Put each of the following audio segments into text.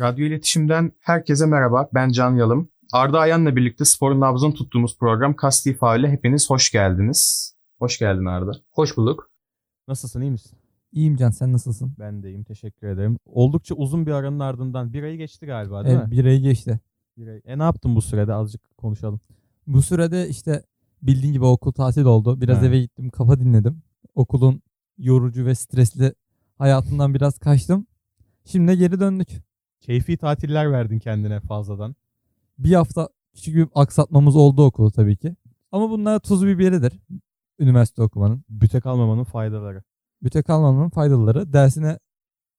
Radyo İletişim'den herkese merhaba. Ben Can Yalım. Arda Ayan'la birlikte sporun nabzını tuttuğumuz program Kasti ile hepiniz hoş geldiniz. Hoş geldin Arda. Hoş bulduk. Nasılsın, iyi misin? İyiyim Can, sen nasılsın? Ben de iyiyim, teşekkür ederim. Oldukça uzun bir aranın ardından bir ayı geçti galiba değil evet, mi? bir ayı geçti. Bir ay. E ne yaptın bu sürede? Azıcık konuşalım. Bu sürede işte bildiğin gibi okul tatil oldu. Biraz He. eve gittim, kafa dinledim. Okulun yorucu ve stresli hayatından biraz kaçtım. Şimdi geri döndük. Keyfi tatiller verdin kendine fazladan. Bir hafta küçük bir aksatmamız oldu okulu tabii ki. Ama bunlar tuz biberidir üniversite okumanın. Büte kalmamanın faydaları. Büte kalmanın faydaları, dersine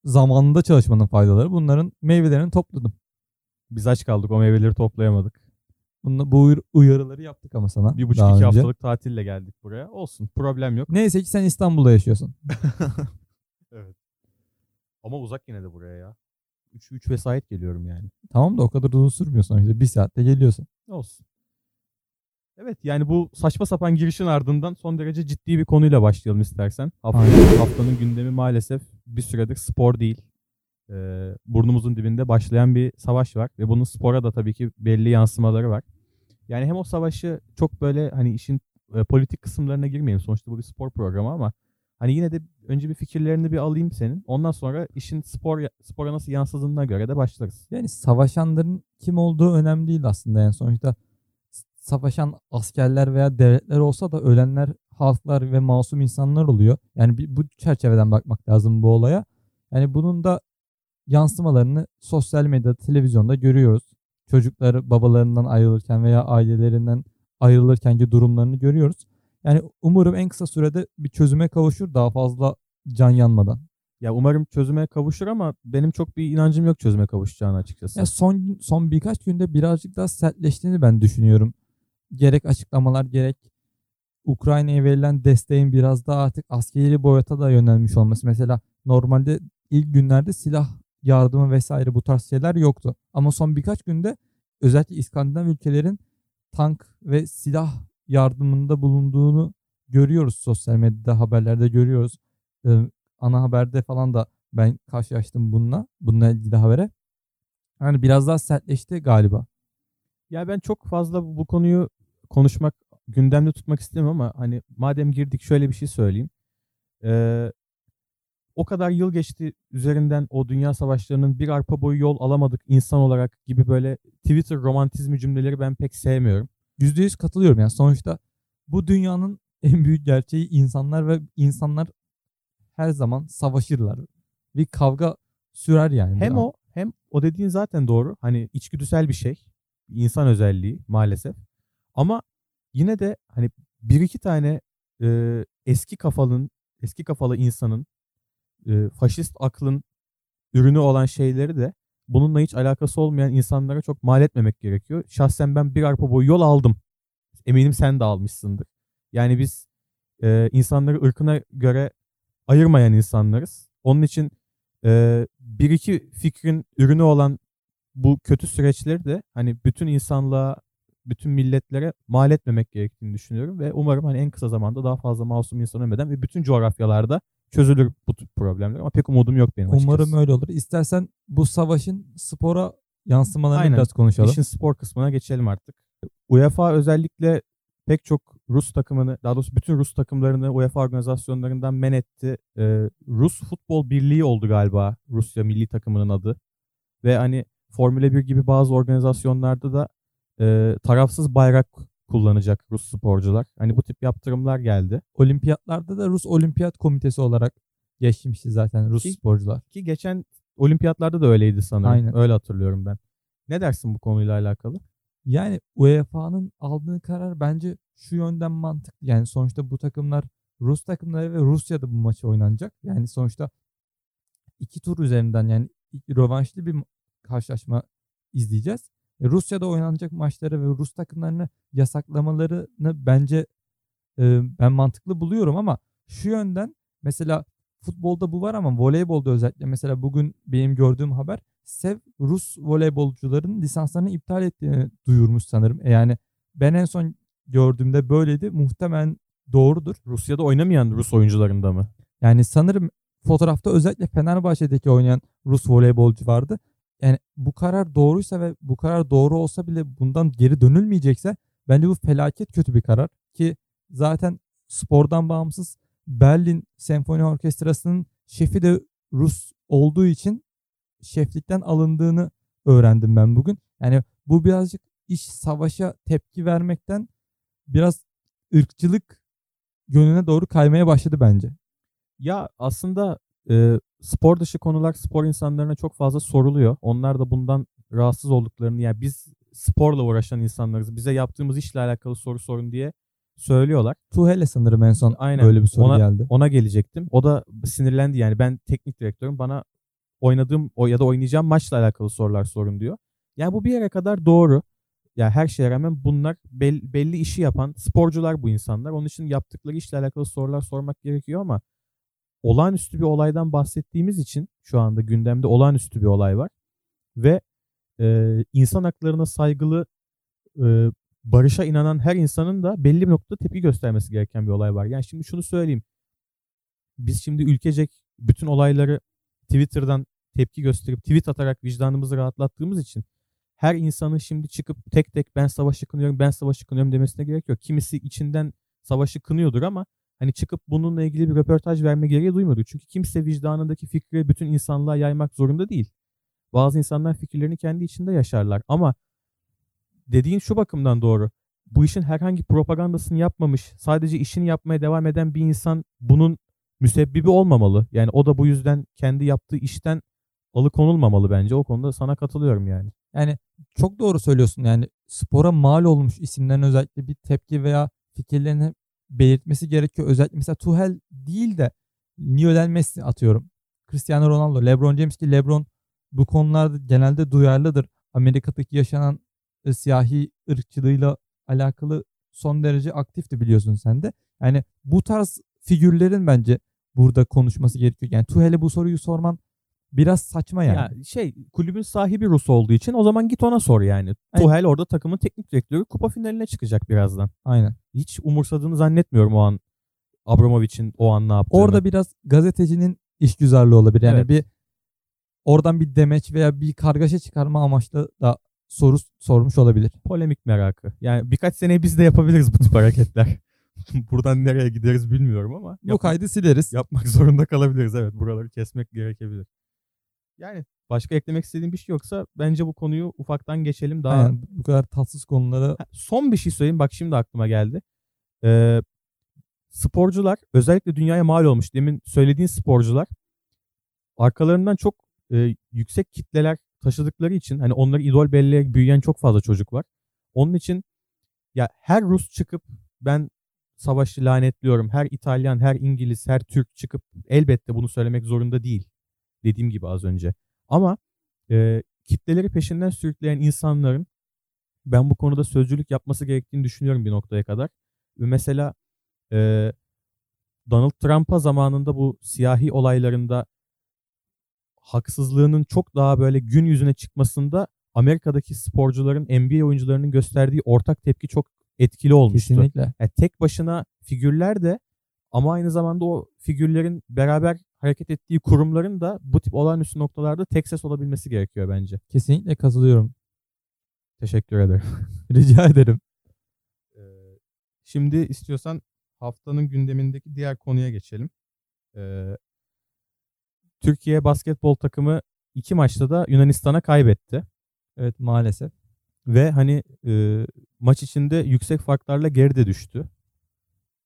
zamanında çalışmanın faydaları. Bunların meyvelerini topladım. Biz aç kaldık, o meyveleri toplayamadık. Bunla, bu uyar- uyarıları yaptık ama sana. Bir buçuk iki önce. haftalık tatille geldik buraya. Olsun, problem yok. Neyse ki sen İstanbul'da yaşıyorsun. evet. Ama uzak yine de buraya ya. 3 3 vesait geliyorum yani. Tamam da o kadar uzun sürmüyor sonuçta. Bir saatte geliyorsun. Olsun. Evet yani bu saçma sapan girişin ardından son derece ciddi bir konuyla başlayalım istersen. Haftanın, haftanın gündemi maalesef bir süredir spor değil. Ee, burnumuzun dibinde başlayan bir savaş var ve bunun spora da tabii ki belli yansımaları var. Yani hem o savaşı çok böyle hani işin e, politik kısımlarına girmeyeyim. Sonuçta bu bir spor programı ama hani yine de önce bir fikirlerini bir alayım senin. Ondan sonra işin spor spora nasıl yansıdığına göre de başlarız. Yani savaşanların kim olduğu önemli değil aslında. Yani sonuçta savaşan askerler veya devletler olsa da ölenler halklar ve masum insanlar oluyor. Yani bir, bu çerçeveden bakmak lazım bu olaya. Yani bunun da yansımalarını sosyal medyada, televizyonda görüyoruz. Çocukları babalarından ayrılırken veya ailelerinden ayrılırkenki durumlarını görüyoruz. Yani umarım en kısa sürede bir çözüme kavuşur daha fazla can yanmadan. Ya umarım çözüme kavuşur ama benim çok bir inancım yok çözüme kavuşacağına açıkçası. Ya son son birkaç günde birazcık daha sertleştiğini ben düşünüyorum. Gerek açıklamalar gerek Ukrayna'ya verilen desteğin biraz daha artık askeri boyuta da yönelmiş olması. Mesela normalde ilk günlerde silah yardımı vesaire bu tarz şeyler yoktu. Ama son birkaç günde özellikle İskandinav ülkelerin tank ve silah yardımında bulunduğunu görüyoruz sosyal medyada haberlerde görüyoruz. Ee, ana haberde falan da ben karşılaştım bununla. Bununla ilgili habere. Yani biraz daha sertleşti galiba. Ya ben çok fazla bu konuyu konuşmak, gündemde tutmak istemiyorum ama hani madem girdik şöyle bir şey söyleyeyim. Ee, o kadar yıl geçti üzerinden o dünya savaşlarının bir arpa boyu yol alamadık insan olarak gibi böyle Twitter romantizmi cümleleri ben pek sevmiyorum. %100 katılıyorum yani sonuçta bu dünyanın en büyük gerçeği insanlar ve insanlar her zaman savaşırlar. Bir kavga sürer yani. Hem o hem o dediğin zaten doğru. Hani içgüdüsel bir şey. insan özelliği maalesef. Ama yine de hani bir iki tane e, eski kafalın, eski kafalı insanın e, faşist aklın ürünü olan şeyleri de bununla hiç alakası olmayan insanlara çok mal etmemek gerekiyor. Şahsen ben bir arpa boyu yol aldım. Eminim sen de almışsındır. Yani biz e, insanları ırkına göre ayırmayan insanlarız. Onun için e, bir iki fikrin ürünü olan bu kötü süreçleri de hani bütün insanlığa, bütün milletlere mal etmemek gerektiğini düşünüyorum ve umarım hani en kısa zamanda daha fazla masum insan ölmeden ve bütün coğrafyalarda çözülür bu problemler ama pek umudum yok benim açıkçası. Umarım öyle olur. İstersen bu savaşın spora yansımalarını Aynen. biraz konuşalım. İşin spor kısmına geçelim artık. UEFA özellikle pek çok Rus takımını, daha doğrusu bütün Rus takımlarını UEFA organizasyonlarından men etti. Ee, Rus Futbol Birliği oldu galiba Rusya milli takımının adı. Ve hani Formula 1 gibi bazı organizasyonlarda da e, tarafsız bayrak kullanacak Rus sporcular. Hani bu tip yaptırımlar geldi. Olimpiyatlarda da Rus Olimpiyat Komitesi olarak geçmişti zaten Rus Ki- sporcular. Ki geçen olimpiyatlarda da öyleydi sanırım. Aynen. Öyle hatırlıyorum ben. Ne dersin bu konuyla alakalı? Yani UEFA'nın aldığı karar bence şu yönden mantıklı. Yani sonuçta bu takımlar Rus takımları ve Rusya'da bu maçı oynanacak. Yani sonuçta iki tur üzerinden yani rövanşlı bir karşılaşma izleyeceğiz. E, Rusya'da oynanacak maçları ve Rus takımlarını yasaklamalarını bence e, ben mantıklı buluyorum ama şu yönden mesela futbolda bu var ama voleybolda özellikle mesela bugün benim gördüğüm haber Sev Rus voleybolcuların lisanslarını iptal ettiğini duyurmuş sanırım. E yani ben en son gördüğümde böyleydi. Muhtemelen doğrudur. Rusya'da oynamayan Rus oyuncularında mı? Yani sanırım fotoğrafta özellikle Fenerbahçe'deki oynayan Rus voleybolcu vardı. Yani bu karar doğruysa ve bu karar doğru olsa bile bundan geri dönülmeyecekse bence bu felaket kötü bir karar ki zaten spordan bağımsız Berlin Senfoni Orkestrası'nın şefi de Rus olduğu için şeflikten alındığını öğrendim ben bugün. Yani bu birazcık iş savaşa tepki vermekten biraz ırkçılık yönüne doğru kaymaya başladı bence. Ya aslında e, spor dışı konular spor insanlarına çok fazla soruluyor. Onlar da bundan rahatsız olduklarını yani biz sporla uğraşan insanlarız. Bize yaptığımız işle alakalı soru sorun diye söylüyorlar. Tuhel'e sanırım en son Aynen. böyle bir soru ona, geldi. Ona gelecektim. O da sinirlendi yani ben teknik direktörüm bana oynadığım o ya da oynayacağım maçla alakalı sorular sorun diyor. Yani bu bir yere kadar doğru. Ya her şeye rağmen bunlar bel- belli işi yapan sporcular bu insanlar. Onun için yaptıkları işle alakalı sorular sormak gerekiyor ama olağanüstü bir olaydan bahsettiğimiz için şu anda gündemde olağanüstü bir olay var. Ve e, insan haklarına saygılı e, barışa inanan her insanın da belli bir noktada tepki göstermesi gereken bir olay var. Yani şimdi şunu söyleyeyim. Biz şimdi ülkecek bütün olayları Twitter'dan tepki gösterip tweet atarak vicdanımızı rahatlattığımız için her insanın şimdi çıkıp tek tek ben savaşı kınıyorum, ben savaşı kınıyorum demesine gerek yok. Kimisi içinden savaşı kınıyordur ama hani çıkıp bununla ilgili bir röportaj verme gereği duymadı. Çünkü kimse vicdanındaki fikri bütün insanlığa yaymak zorunda değil. Bazı insanlar fikirlerini kendi içinde yaşarlar ama dediğin şu bakımdan doğru. Bu işin herhangi propagandasını yapmamış, sadece işini yapmaya devam eden bir insan bunun müsebbibi olmamalı. Yani o da bu yüzden kendi yaptığı işten alıkonulmamalı bence. O konuda sana katılıyorum yani. Yani çok doğru söylüyorsun. Yani spora mal olmuş isimlerin özellikle bir tepki veya fikirlerini belirtmesi gerekiyor. Özellikle mesela Tuhel değil de Lionel Messi atıyorum. Cristiano Ronaldo, LeBron James ki LeBron bu konularda genelde duyarlıdır. Amerika'daki yaşanan e, siyahi ırkçılığıyla alakalı son derece aktifti biliyorsun sen de. Yani bu tarz figürlerin bence burada konuşması gerekiyor. Yani Tuhel'e bu soruyu sorman biraz saçma yani. Ya şey kulübün sahibi Rus olduğu için o zaman git ona sor yani. Aynen. Tuhel orada takımın teknik direktörü kupa finaline çıkacak birazdan. Aynen. Hiç umursadığını zannetmiyorum o an Abramovich'in o an ne yaptığını. Orada biraz gazetecinin işgüzarlığı olabilir. Yani Evet. bir oradan bir demeç veya bir kargaşa çıkarma amaçlı da soru sormuş olabilir. polemik merakı. Yani birkaç sene biz de yapabiliriz bu tip hareketler. Buradan nereye gideriz bilmiyorum ama Bu yap- kaydı sileriz. yapmak zorunda kalabiliriz. Evet buraları kesmek gerekebilir. Yani başka eklemek istediğim bir şey yoksa bence bu konuyu ufaktan geçelim. Daha Aynen, bu kadar tatsız konulara Ha, Son bir şey söyleyeyim. Bak şimdi aklıma geldi. Ee, sporcular özellikle dünyaya mal olmuş. Demin söylediğin sporcular arkalarından çok e, yüksek kitleler taşıdıkları için hani onları idol belleyerek büyüyen çok fazla çocuk var. Onun için ya her Rus çıkıp ben savaşı lanetliyorum. Her İtalyan, her İngiliz, her Türk çıkıp elbette bunu söylemek zorunda değil. Dediğim gibi az önce. Ama e, kitleleri peşinden sürükleyen insanların ben bu konuda sözcülük yapması gerektiğini düşünüyorum bir noktaya kadar. Mesela e, Donald Trump'a zamanında bu siyahi olaylarında haksızlığının çok daha böyle gün yüzüne çıkmasında Amerika'daki sporcuların, NBA oyuncularının gösterdiği ortak tepki çok etkili olmuştu. kesinlikle. Yani tek başına figürler de ama aynı zamanda o figürlerin beraber hareket ettiği kurumların da bu tip olağanüstü noktalarda tek ses olabilmesi gerekiyor bence. Kesinlikle katılıyorum. Teşekkür ederim. Rica ederim. Ee, Şimdi istiyorsan haftanın gündemindeki diğer konuya geçelim. Ee, Türkiye basketbol takımı iki maçta da Yunanistan'a kaybetti. Evet maalesef. Ve hani e, maç içinde yüksek farklarla geride düştü.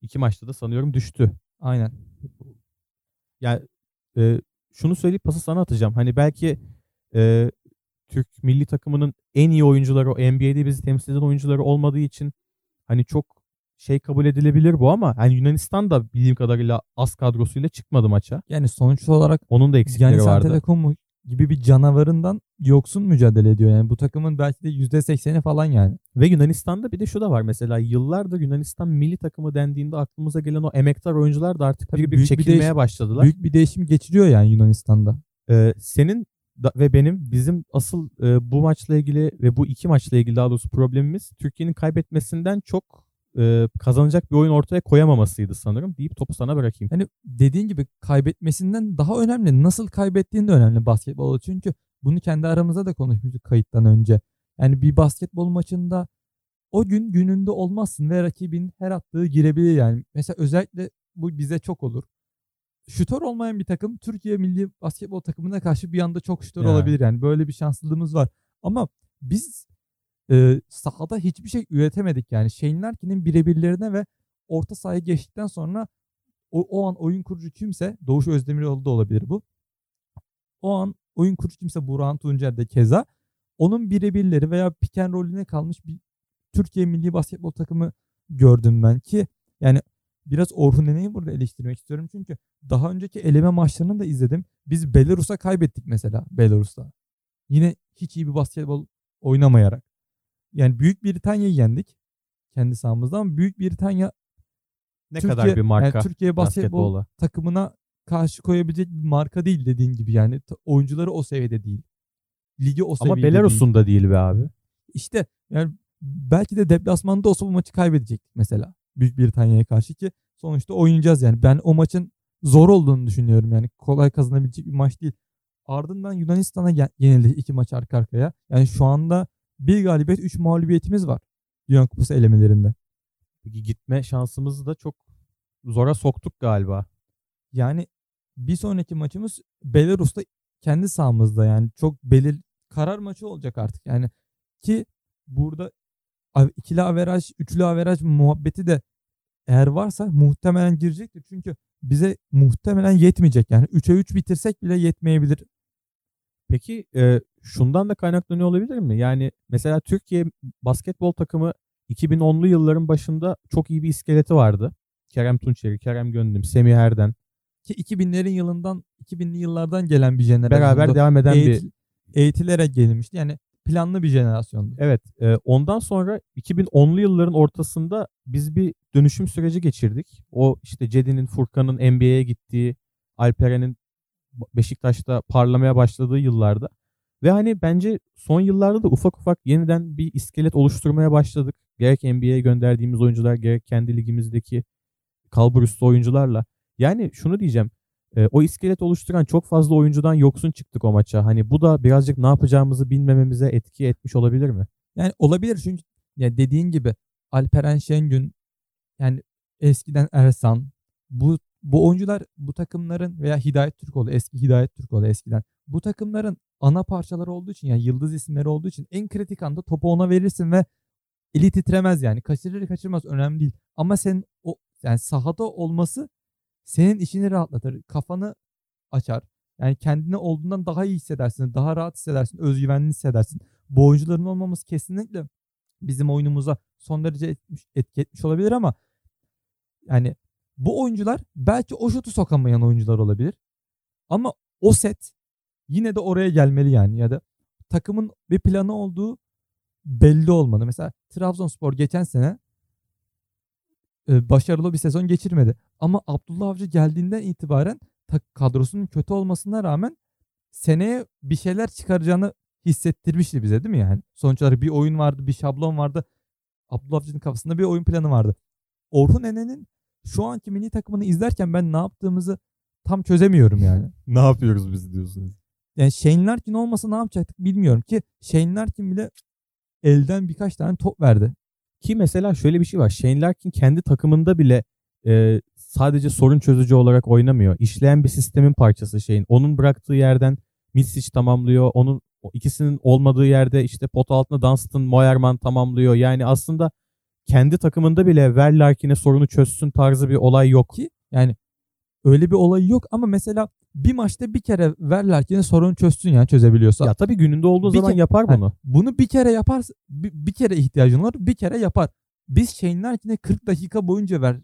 İki maçta da sanıyorum düştü. Aynen. Yani e, şunu söyleyip pası sana atacağım. Hani belki e, Türk milli takımının en iyi oyuncuları, o NBA'de bizi temsil eden oyuncuları olmadığı için hani çok şey kabul edilebilir bu ama hani Yunanistan da bildiğim kadarıyla az kadrosuyla çıkmadı maça. Yani sonuç olarak Onun da eksikleri Giannis vardı. Antetokounmpo gibi bir canavarından yoksun mücadele ediyor. Yani bu takımın belki de %80'i falan yani. Ve Yunanistan'da bir de şu da var mesela yıllardır Yunanistan milli takımı dendiğinde aklımıza gelen o emektar oyuncular da artık bir bir büyük bir çekilmeye değiş- başladılar. Büyük bir değişim geçiriyor yani Yunanistan'da. Ee, senin da- ve benim bizim asıl e, bu maçla ilgili ve bu iki maçla ilgili daha doğrusu problemimiz Türkiye'nin kaybetmesinden çok e, kazanacak bir oyun ortaya koyamamasıydı sanırım deyip topu sana bırakayım. Hani dediğin gibi kaybetmesinden daha önemli. Nasıl kaybettiğin de önemli basketbolda. Çünkü bunu kendi aramızda da konuşmuştuk kayıttan önce. Yani bir basketbol maçında o gün gününde olmazsın ve rakibin her attığı girebilir yani. Mesela özellikle bu bize çok olur. Şutör olmayan bir takım Türkiye milli basketbol takımına karşı bir anda çok şutör Ya. olabilir yani. Böyle bir şanslılığımız var. Ama biz e, sahada hiçbir şey üretemedik yani. Shane Larkin'in birebirlerine ve orta sahaya geçtikten sonra o, o an oyun kurucu kimse Doğuş Özdemiroğlu da olabilir bu. O an oyun kurucu kimse Burhan Tuncer de keza onun birebirleri veya pick and roll'üne kalmış bir Türkiye milli basketbol takımı gördüm ben ki yani biraz Orhun Ene'yi burada eleştirmek istiyorum çünkü daha önceki eleme maçlarını da izledim. Biz Belarus'a kaybettik mesela Belarus'ta. Yine hiç iyi bir basketbol oynamayarak. Yani Büyük Britanya'yı yendik kendi sahamızda ama Büyük Britanya Ne Türkiye- kadar bir marka yani Türkiye basketbol basketbola. takımına karşı koyabilecek bir marka değil dediğin gibi yani Ta- oyuncuları o seviyede değil. Ligi o Ama seviyede değil. Belarus'un da değil be abi. İşte yani belki de deplasmanda olsa bu maçı kaybedecek mesela. Büyük Britanya'ya karşı ki sonuçta oynayacağız yani. Ben o maçın zor olduğunu düşünüyorum yani. Kolay kazanabilecek bir maç değil. Ardından Yunanistan'a ye- yenildi iki maç arka arkaya. Yani şu anda bir galibiyet, üç mağlubiyetimiz var. Dünya Kupası elemelerinde. Peki gitme şansımızı da çok zora soktuk galiba. Yani bir sonraki maçımız Belarus'ta kendi sahamızda yani çok belir karar maçı olacak artık yani ki burada ikili averaj, üçlü averaj muhabbeti de eğer varsa muhtemelen girecektir. Çünkü bize muhtemelen yetmeyecek yani 3'e 3 bitirsek bile yetmeyebilir. Peki e, şundan da kaynaklanıyor olabilir mi? Yani mesela Türkiye basketbol takımı 2010'lu yılların başında çok iyi bir iskeleti vardı. Kerem Tunçeri, Kerem Gönlüm, Semih Erden. Ki 2000'lerin yılından 2000'li yıllardan gelen bir jenerasyon. Beraber devam eden bir Eğitil- eğitilerek gelinmişti. Yani planlı bir jenerasyondu. Evet. e, ondan sonra 2010'lu yılların ortasında biz bir dönüşüm süreci geçirdik. O işte Cedi'nin, Furkan'ın NBA'ye gittiği, Alperen'in Beşiktaş'ta parlamaya başladığı yıllarda. Ve hani bence son yıllarda da ufak ufak yeniden bir iskelet oluşturmaya başladık. Gerek NBA'ye gönderdiğimiz oyuncular, gerek kendi ligimizdeki kalburüstü oyuncularla. Yani şunu diyeceğim. e, o iskelet oluşturan çok fazla oyuncudan yoksun çıktık o maça. Hani bu da birazcık ne yapacağımızı bilmememize etki etmiş olabilir mi? Yani olabilir çünkü ya dediğin gibi Alperen Şengün yani eskiden Ersan bu bu oyuncular bu takımların veya Hidayet Türkoğlu eski Hidayet Türkoğlu eskiden. Bu takımların ana parçaları olduğu için yani yıldız isimleri olduğu için en kritik anda topu ona verirsin ve eli titremez yani. Kaçırır kaçırmaz önemli değil. Ama senin o yani sahada olması senin işini rahatlatır kafanı açar. Yani kendini olduğundan daha iyi hissedersin daha rahat hissedersin özgüvenli hissedersin. Bu oyuncuların olmaması kesinlikle bizim oyunumuza son derece etmiş, etki etmiş olabilir ama yani bu oyuncular belki o şutu sokamayan oyuncular olabilir. Ama o set yine de oraya gelmeli yani ya da takımın bir planı olduğu belli olmalı. Mesela Trabzonspor geçen sene e, başarılı bir sezon geçirmedi. Ama Abdullah Avcı geldiğinden itibaren kadrosunun kötü olmasına rağmen seneye bir şeyler çıkaracağını hissettirmişti bize değil mi yani? Sonuç olarak bir oyun vardı, bir şablon vardı. Abdullah Avcı'nın kafasında bir oyun planı vardı. Orhun Ene'nin şu anki milli takımını izlerken ben ne yaptığımızı tam çözemiyorum yani. Ne yapıyoruz biz diyorsunuz? Yani Shane Larkin olmasa ne yapacaktık bilmiyorum ki Shane Larkin bile elden birkaç tane top verdi. Ki mesela şöyle bir şey var. Shane Larkin kendi takımında bile e, sadece sorun çözücü olarak oynamıyor. İşleyen bir sistemin parçası Shane. Onun bıraktığı yerden Misic tamamlıyor. Onun o ikisinin olmadığı yerde işte pot altında Dunstan, Moerman tamamlıyor. Yani aslında kendi takımında bile ver Larkin'e sorunu çözsün tarzı bir olay yok. Ki yani öyle bir olay yok ama mesela bir maçta bir kere ver Larkin'e sorun çözsün yani çözebiliyorsa. Ya tabii gününde olduğu Bir zaman ke- yapar Ha, bunu. Bunu bir kere yapar, bir, bir kere ihtiyacın olur, bir kere yapar. Biz Shane Larkin'e 40 dakika boyunca ver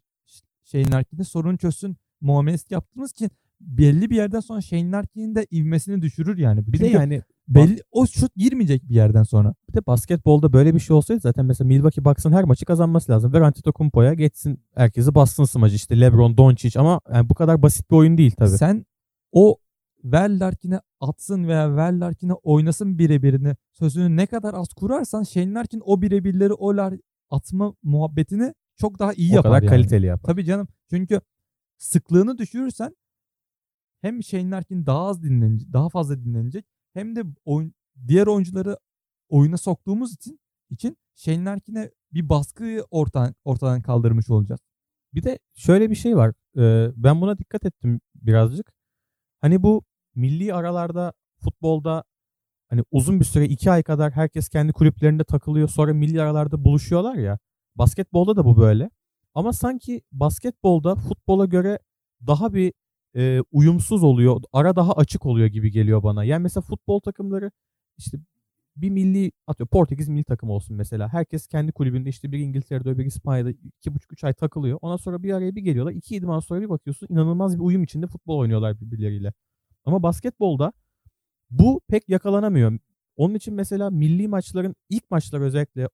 Shane Larkin'e sorun çözsün muamelesi yaptığımız için belli bir yerden sonra Shane Larkin'in de ivmesini düşürür yani. Bir de Çünkü yani belli o şut girmeyecek bir yerden sonra. bir de basketbolda böyle bir şey olsaydı zaten mesela Milwaukee Bucks'ın her maçı kazanması lazım. Ver Antetokounmpo'ya geçsin herkesi bassın smacı işte LeBron, Doncic ama yani bu kadar basit bir oyun değil tabii. Sen o ver Larkin'e atsın veya ver Larkin'e oynasın birebirini sözünü ne kadar az kurarsan Shane Larkin o birebirleri o lar atma muhabbetini çok daha iyi o yapar kadar yani. kaliteli yapar. Tabii canım. Çünkü sıklığını düşürürsen hem Shane Larkin daha az dinlenecek, daha fazla dinlenecek hem de oyun, diğer oyuncuları oyuna soktuğumuz için için Shane Larkin'e bir baskıyı ortadan, ortadan kaldırmış olacağız. Bir de şöyle bir şey var. Ee, ben buna dikkat ettim birazcık. Hani bu milli aralarda futbolda hani uzun bir süre iki ay kadar herkes kendi kulüplerinde takılıyor. Sonra milli aralarda buluşuyorlar ya. Basketbolda da bu böyle. Ama sanki basketbolda futbola göre daha bir e, uyumsuz oluyor. Ara daha açık oluyor gibi geliyor bana. Yani mesela futbol takımları işte bir milli atıyor Portekiz milli takım olsun mesela. Herkes kendi kulübünde işte bir İngiltere'de bir İspanya'da iki buçuk üç ay takılıyor. Ondan sonra bir araya bir geliyorlar. İki idman sonra bir bakıyorsun inanılmaz bir uyum içinde futbol oynuyorlar birbirleriyle. Ama basketbolda bu pek yakalanamıyor. Onun için mesela milli maçların ilk maçlar özellikle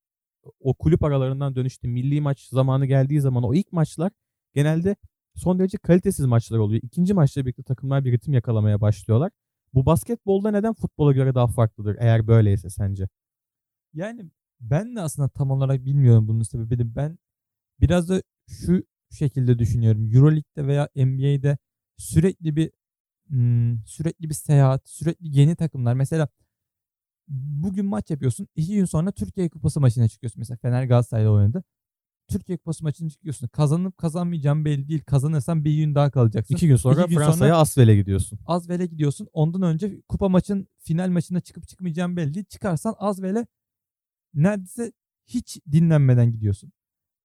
o kulüp aralarından dönüştü. Milli maç zamanı geldiği zaman o ilk maçlar genelde son derece kalitesiz maçlar oluyor. İkinci maçla birlikte takımlar bir ritim yakalamaya başlıyorlar. Bu basketbolda neden futbola göre daha farklıdır eğer böyleyse sence? Yani ben de aslında tam olarak bilmiyorum bunun sebebini. Ben biraz da şu şekilde düşünüyorum. Euroleague'de veya NBA'de sürekli bir hmm, sürekli bir seyahat, sürekli yeni takımlar. Mesela bugün maç yapıyorsun. iki gün sonra Türkiye Kupası maçına çıkıyorsun. Mesela Fener Galatasaray'la oynadı. Türkiye Kupası maçına çıkıyorsun. Kazanıp kazanmayacağım belli değil. Kazanırsan bir gün daha kalacaksın. İki gün sonra İki gün Fransa'ya sonra- Asvel'e gidiyorsun. Azvel'e gidiyorsun. Ondan önce kupa maçın final maçına çıkıp çıkmayacağım belli değil. Çıkarsan Azvel'e neredeyse hiç dinlenmeden gidiyorsun.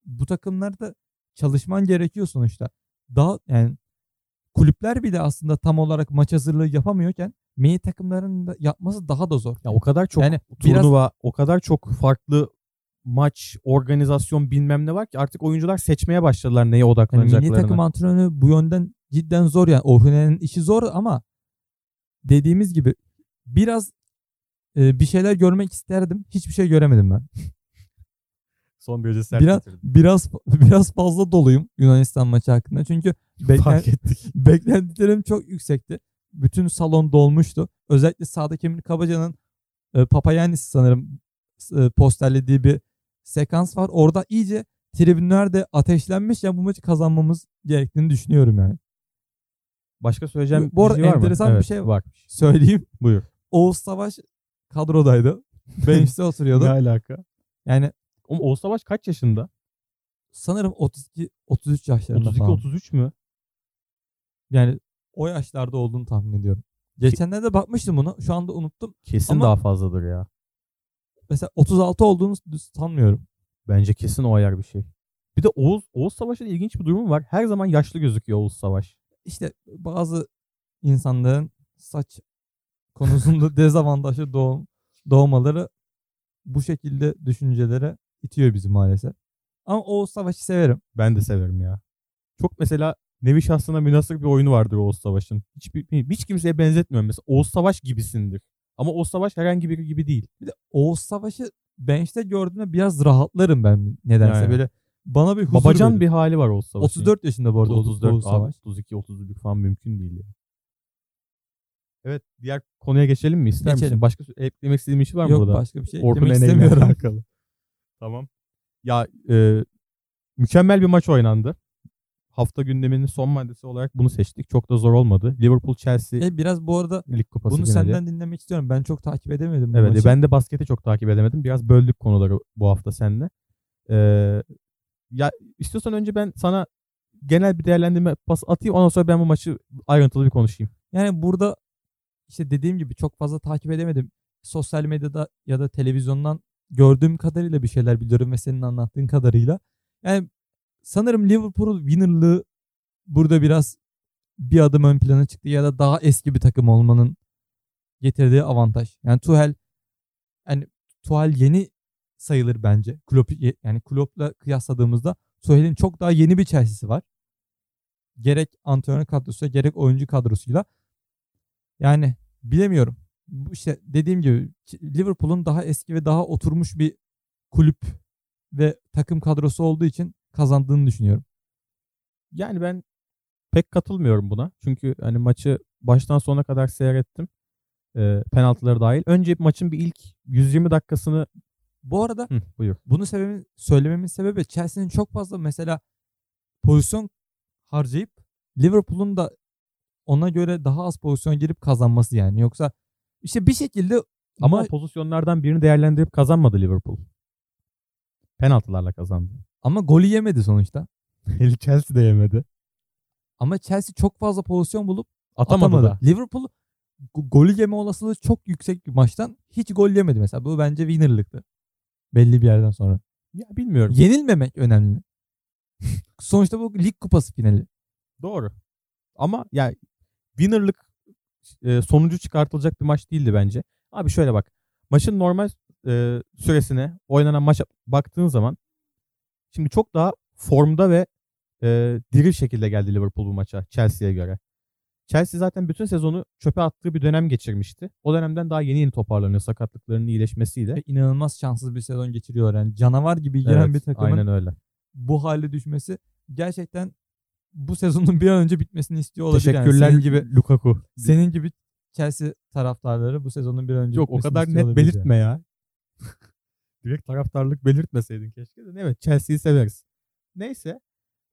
Bu takımlarda çalışman gerekiyor sonuçta. Daha yani kulüpler bile aslında tam olarak maç hazırlığı yapamıyorken milli takımların da yapması daha da zor. Ya o kadar çok Yani biraz- turnuva, o kadar çok farklı maç, organizasyon bilmem ne var ki artık oyuncular seçmeye başladılar neye Yani odaklanacaklarını. milli takım antrenörü bu yönden cidden zor yani. Orhunen'in işi zor ama dediğimiz gibi biraz e, bir şeyler görmek isterdim. Hiçbir şey göremedim ben. Son derece sert Biraz biraz biraz fazla doluyum Yunanistan maçı hakkında. Çünkü beklen, beklentilerim çok yüksekti. Bütün salon dolmuştu. Özellikle sağdaki Emir Kabaca'nın e, Papayannis sanırım e, posterlediği bir sekans var. Orada iyice tribünler de ateşlenmiş. Yani bu maçı kazanmamız gerektiğini düşünüyorum yani. Başka söyleyeceğim Bu arada bir şey var mı? enteresan bir Evet, şey var. Söyleyeyim. Buyur. Oğuz Savaş kadrodaydı. Bench'te oturuyordu. alaka? Yani Oğlum Oğuz Savaş kaç yaşında? sanırım 32 33 yaşlarında falan. 32-33 mü? Yani o yaşlarda olduğunu tahmin ediyorum. Geçenlerde bakmıştım bunu. Şu anda unuttum. Kesin Ama- daha fazladır ya. Mesela 36 olduğunu sanmıyorum. Bence kesin o ayar bir şey. Bir de Oğuz, Oğuz Savaş'ın ilginç bir durumu var. Her zaman yaşlı gözüküyor Oğuz Savaş. İşte bazı insanların saç konusunda dezavantajlı doğum, doğmaları bu şekilde düşüncelere itiyor bizi maalesef. Ama Oğuz Savaş'ı severim. Ben de severim ya. Çok mesela nevi şahsına münasır bir oyunu vardır Oğuz Savaş'ın. Hiçbir, hiç kimseye benzetmiyorum mesela. Oğuz Savaş gibisindir. Ama Oğuz Savaş herhangi biri gibi değil. Bir de Oğuz Savaş'ı bench'te gördüğümde biraz rahatlarım ben nedense. Yani. Böyle bana bir huzur Babacan verir. bir hali var Oğuz Savaş'ın. 34 yaşında bu arada Oğuz, 34, Oğuz Savaş. 32, 31 falan mümkün değil ya. Evet diğer konuya geçelim mi? İster misin? Geçelim. Başka eklemek istediğim bir şey var mı Yok burada? başka bir şey Orkun eklemek istemiyorum. alakalı. Tamam. Ya e, mükemmel bir maç oynandı. Hafta gündeminin son maddesi olarak bunu seçtik. Çok da zor olmadı. Liverpool Chelsea E, biraz bu arada Lig Kupası bunu finali. senden dinlemek istiyorum. Ben çok takip edemedim Evet maçı. ben de basketi çok takip edemedim. Biraz böldük konuları bu hafta seninle. Ee, ya istiyorsan önce ben sana genel bir değerlendirme pas atayım. Ondan sonra ben bu maçı ayrıntılı bir konuşayım. Yani burada işte dediğim gibi çok fazla takip edemedim. Sosyal medyada ya da televizyondan gördüğüm kadarıyla bir şeyler biliyorum ve senin anlattığın kadarıyla. Yani sanırım Liverpool winnerlığı burada biraz bir adım ön plana çıktı ya da daha eski bir takım olmanın getirdiği avantaj. Yani Tuchel yani Tuchel yeni sayılır bence. Klopp yani Klopp'la kıyasladığımızda Tuchel'in çok daha yeni bir Chelsea'si var. Gerek antrenör kadrosu gerek oyuncu kadrosuyla. Yani bilemiyorum. İşte dediğim gibi Liverpool'un daha eski ve daha oturmuş bir kulüp ve takım kadrosu olduğu için kazandığını düşünüyorum. Yani ben pek katılmıyorum buna. Çünkü hani maçı baştan sona kadar seyrettim. Ee, penaltıları dahil. Önce maçın bir ilk 120 dakikasını Bu arada Hı, buyur. bunu sebebi, söylememin sebebi Chelsea'nin çok fazla mesela pozisyon harcayıp Liverpool'un da ona göre daha az pozisyon girip kazanması yani. Yoksa işte bir şekilde Ama ama pozisyonlardan birini değerlendirip kazanmadı Liverpool. Penaltılarla kazandı. ama golü yemedi sonuçta. Chelsea de yemedi. Ama Chelsea çok fazla pozisyon bulup Atamadı, atamadı. da. Liverpool go- golü yeme olasılığı çok yüksek bir maçtan hiç gol yemedi mesela. Bu bence winner'lıktı. Belli bir yerden sonra. Ya bilmiyorum. Yenilmemek önemli. Sonuçta bu lig kupası finali. Doğru. Ama ya winner'lık e, sonucu çıkartılacak bir maç değildi bence. Abi şöyle bak. Maçın normal e, süresine, oynanan maça baktığın zaman şimdi çok daha formda ve e, diri şekilde geldi Liverpool bu maça Chelsea'ye göre. Chelsea zaten bütün sezonu çöpe attığı bir dönem geçirmişti. O dönemden daha yeni yeni toparlanıyor sakatlıklarının iyileşmesiyle. Ve inanılmaz şanssız bir sezon geçiriyor yani. Canavar gibi giren Evet, bir takımın Aynen öyle. bu hale düşmesi gerçekten bu sezonun bir an önce bitmesini istiyor olabilir. yani. Teşekkürler Senin gibi Lukaku. senin gibi Chelsea taraftarları bu sezonun bir an önce Yok o kadar net belirtme ya. Direkt taraftarlık belirtmeseydin keşke de. Evet Chelsea'yi severiz. Neyse.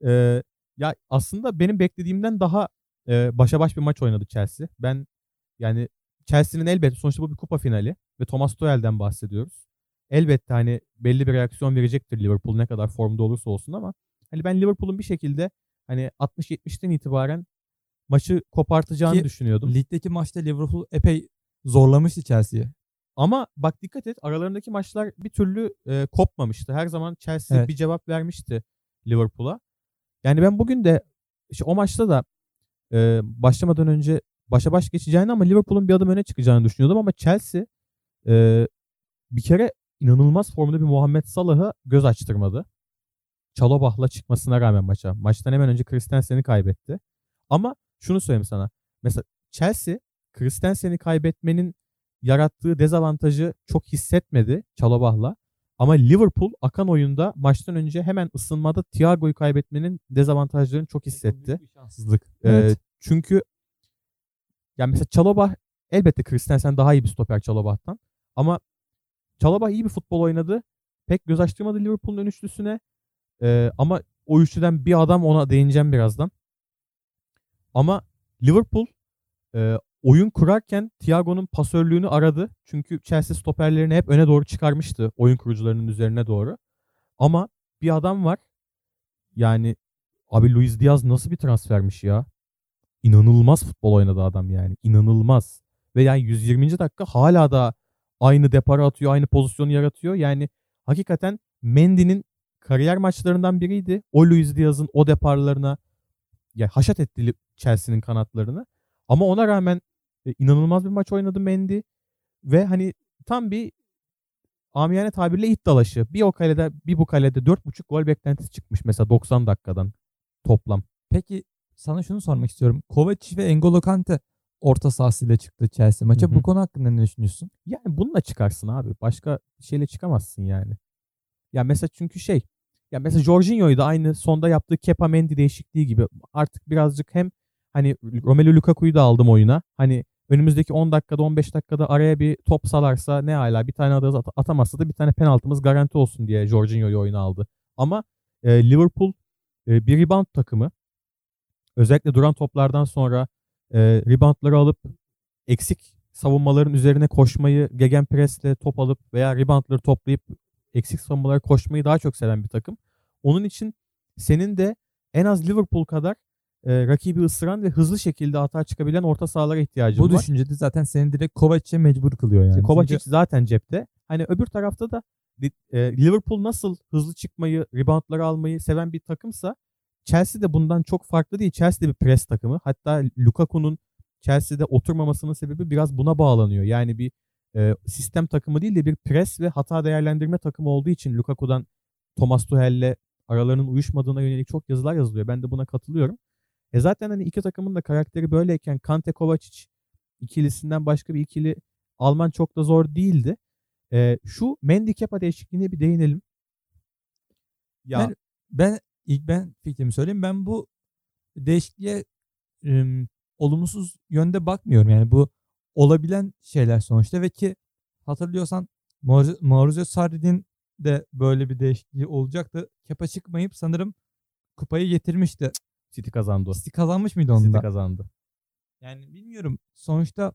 Ee, ya aslında benim beklediğimden daha e, başa baş bir maç oynadı Chelsea. Ben yani Chelsea'nin elbette sonuçta bu bir kupa finali ve Thomas Tuchel'den bahsediyoruz. Elbette hani belli bir reaksiyon verecektir Liverpool ne kadar formda olursa olsun ama hani ben Liverpool'un bir şekilde hani 60-70'ten itibaren maçı kopartacağını Ki düşünüyordum. Ligdeki maçta Liverpool epey zorlamıştı Chelsea'yi. Ama bak dikkat et aralarındaki maçlar bir türlü e, kopmamıştı. Her zaman Chelsea Evet. bir cevap vermişti Liverpool'a. Yani ben bugün de işte o maçta da e, başlamadan önce başa baş geçeceğini ama Liverpool'un bir adım öne çıkacağını düşünüyordum ama Chelsea e, bir kere inanılmaz formda bir Muhammed Salah'ı göz açtırmadı. Çalobah'la çıkmasına rağmen maça. Maçtan hemen önce Christensen'i kaybetti. Ama şunu söyleyeyim sana. Mesela Chelsea Christensen'i kaybetmenin yarattığı dezavantajı çok hissetmedi Çalobah'la. Ama Liverpool akan oyunda maçtan önce hemen ısınmada Thiago'yu kaybetmenin dezavantajlarını çok hissetti. Büyük bir şanssızlık. Ee, Evet. çünkü yani mesela Çalobah elbette Christensen daha iyi bir stoper Çalobah'tan. Ama Çalobah iyi bir futbol oynadı. Pek göz açtırmadı Liverpool'un ön üçlüsüne. Ee, ama o üçlüden bir adam ona değineceğim birazdan. Ama Liverpool e, oyun kurarken Thiago'nun pasörlüğünü aradı. Çünkü Chelsea stoperlerini hep öne doğru çıkarmıştı oyun kurucularının üzerine doğru. Ama bir adam var. Yani abi Luis Diaz nasıl bir transfermiş ya? İnanılmaz futbol oynadı adam yani. İnanılmaz. Ve yani 120. dakika hala da aynı deparı atıyor, aynı pozisyonu yaratıyor. Yani hakikaten Mendy'nin kariyer maçlarından biriydi. O Luis Diaz'ın o deparlarına ya haşat etti Chelsea'nin kanatlarını. Ama ona rağmen e, inanılmaz bir maç oynadı Mendy. Ve hani tam bir amiyane tabirle it dalaşı. Bir o kalede bir bu kalede 4.5 gol beklentisi çıkmış mesela 90 dakikadan toplam. Peki sana şunu sormak istiyorum. Kovacic ve N'Golo Kante orta sahasıyla çıktı Chelsea maça. Hı hı. Bu konu hakkında ne düşünüyorsun? Yani bununla çıkarsın abi. Başka şeyle çıkamazsın yani. Ya mesela çünkü şey ya mesela Jorginho'yu da aynı sonda yaptığı Kepa Mendy değişikliği gibi artık birazcık hem hani Romelu Lukaku'yu da aldım oyuna. Hani önümüzdeki 10 dakikada 15 dakikada araya bir top salarsa ne hala bir tane at- atamazsa da bir tane penaltımız garanti olsun diye Jorginho'yu oyuna aldı. Ama e, Liverpool e, bir rebound takımı. Özellikle duran toplardan sonra e, reboundları alıp eksik savunmaların üzerine koşmayı gegenpressle top alıp veya reboundları toplayıp eksik savunmalara koşmayı daha çok seven bir takım. Onun için senin de en az Liverpool kadar e, rakibi ısıran ve hızlı şekilde hata çıkabilen orta sahalara ihtiyacın Bu var. düşünce de zaten seni direkt Kovacic'e mecbur kılıyor yani. Kovacic Çünkü zaten cepte. Hani öbür tarafta da e, Liverpool nasıl hızlı çıkmayı, reboundları almayı seven bir takımsa Chelsea de bundan çok farklı değil. Chelsea de bir pres takımı. Hatta Lukaku'nun Chelsea'de oturmamasının sebebi biraz buna bağlanıyor. Yani bir e, sistem takımı değil de bir pres ve hata değerlendirme takımı olduğu için Lukaku'dan Thomas Tuchel'le aralarının uyuşmadığına yönelik çok yazılar yazılıyor. Ben de buna katılıyorum. E zaten hani iki takımın da karakteri böyleyken Kante Kovacic ikilisinden başka bir ikili alman çok da zor değildi. E, şu Mendy Kepa değişikliğine bir değinelim. Ya Ben- ben ilk ben fikrimi söyleyeyim. Ben bu değişikliğe ım, olumsuz yönde bakmıyorum. Yani bu olabilen şeyler sonuçta ve ki hatırlıyorsan Maurizio Sarri'nin de böyle bir değişikliği olacaktı. Kepa çıkmayıp sanırım kupayı getirmişti. City kazandı o. City kazanmış mıydı City onda? kazandı. Yani bilmiyorum. Sonuçta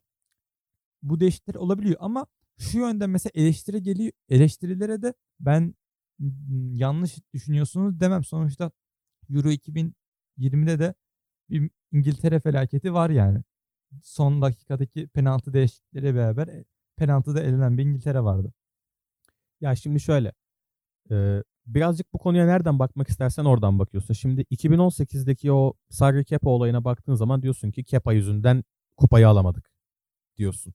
bu değişiklikler olabiliyor ama şu yönde mesela eleştiri geliyor. Eleştirilere de ben m, yanlış düşünüyorsunuz demem. Sonuçta Euro 2020'de de bir İngiltere felaketi var yani. Son dakikadaki penaltı değişiklikleriyle beraber e, penaltıda elenen bir İngiltere vardı. Ya şimdi şöyle. e, birazcık bu konuya nereden bakmak istersen oradan bakıyorsun. Şimdi 2018'deki o Sarri Kepa olayına baktığın zaman diyorsun ki Kepa yüzünden kupayı alamadık diyorsun.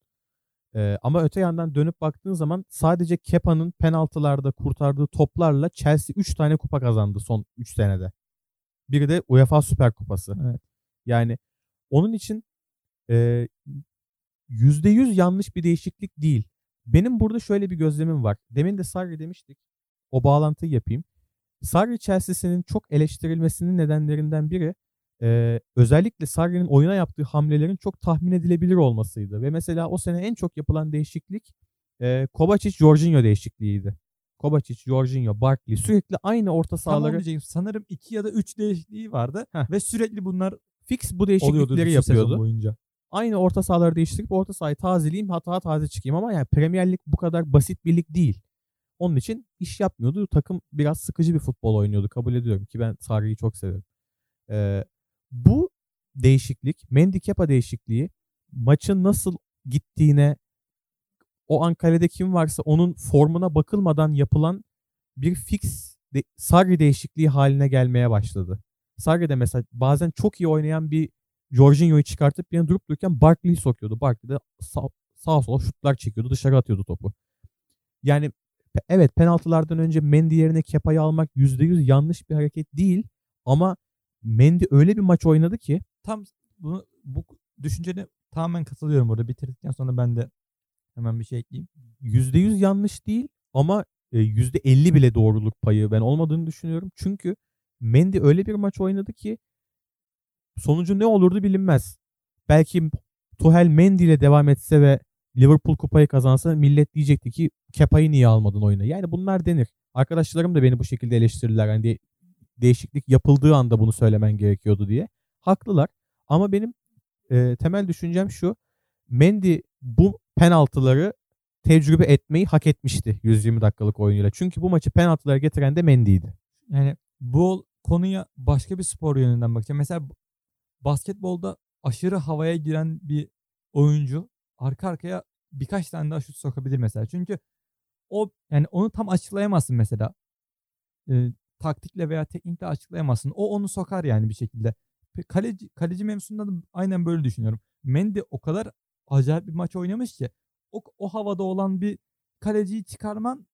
E, ama öte yandan dönüp baktığın zaman sadece Kepa'nın penaltılarda kurtardığı toplarla Chelsea 3 tane kupa kazandı son 3 senede. Biri de UEFA Süper Kupası. Evet. Yani onun için e, %100 yanlış bir değişiklik değil. Benim burada şöyle bir gözlemim var. Demin de Sarri demiştik. O bağlantıyı yapayım. Sarri Chelsea'sinin çok eleştirilmesinin nedenlerinden biri e, özellikle Sarri'nin oyuna yaptığı hamlelerin çok tahmin edilebilir olmasıydı. Ve mesela o sene en çok yapılan değişiklik e, Kovacic-Jorginho değişikliğiydi. Kovacic, Jorginho, Barkley sürekli aynı orta sahaları onu diyecektim. Sanırım 2 ya da 3 değişikliği vardı Heh. ve sürekli bunlar fix bu değişiklikleri yapıyordu. boyunca. aynı orta sahaları değiştirip orta sahayı tazeleyeyim hata taze çıkayım ama yani Premier Lig bu kadar basit bir lig değil. Onun için iş yapmıyordu. Takım biraz sıkıcı bir futbol oynuyordu. Kabul ediyorum ki ben Sarri'yi çok severim. Ee, bu değişiklik, Mendy Kepa değişikliği maçın nasıl gittiğine o an kalede kim varsa onun formuna bakılmadan yapılan bir fix de, Sarri değişikliği haline gelmeye başladı. Sarri de mesela bazen çok iyi oynayan bir Jorginho'yu çıkartıp bir durup dururken Barkley'i sokuyordu. Barkley de sağ, sağa sola şutlar çekiyordu. Dışarı atıyordu topu. Yani evet penaltılardan önce Mendy yerine Kepa'yı almak %100 yanlış bir hareket değil. Ama Mendy öyle bir maç oynadı ki Tam bunu bu düşüncene tamamen katılıyorum orada. Bitirdikten sonra ben de hemen bir şey ekleyeyim. %100 yanlış değil ama e, %50 bile doğruluk payı ben olmadığını düşünüyorum. Çünkü Mendy öyle bir maç oynadı ki sonucu ne olurdu bilinmez. Belki Tuchel Mendy ile devam etse ve Liverpool kupayı kazansa millet diyecekti ki Kepa'yı niye almadın oyuna? Yani bunlar denir. Arkadaşlarım da beni bu şekilde eleştirirler. Hani de- değişiklik yapıldığı anda bunu söylemen gerekiyordu diye. Haklılar. Ama benim e, temel düşüncem şu. Mendy bu penaltıları tecrübe etmeyi hak etmişti 120 dakikalık oyunuyla. Çünkü bu maçı penaltılara getiren de Mendy'ydi. Yani bu konuya başka bir spor yönünden bakacağım. Mesela basketbolda aşırı havaya giren bir oyuncu arka arkaya birkaç tane daha şut sokabilir mesela. Çünkü o yani onu tam açıklayamazsın mesela. Ee, taktikle veya teknikle açıklayamazsın. O onu sokar yani bir şekilde. Kaleci, kaleci mevzusunda da aynen böyle düşünüyorum. Mendy o kadar acayip bir maç oynamış ki o, o havada olan bir kaleciyi çıkarman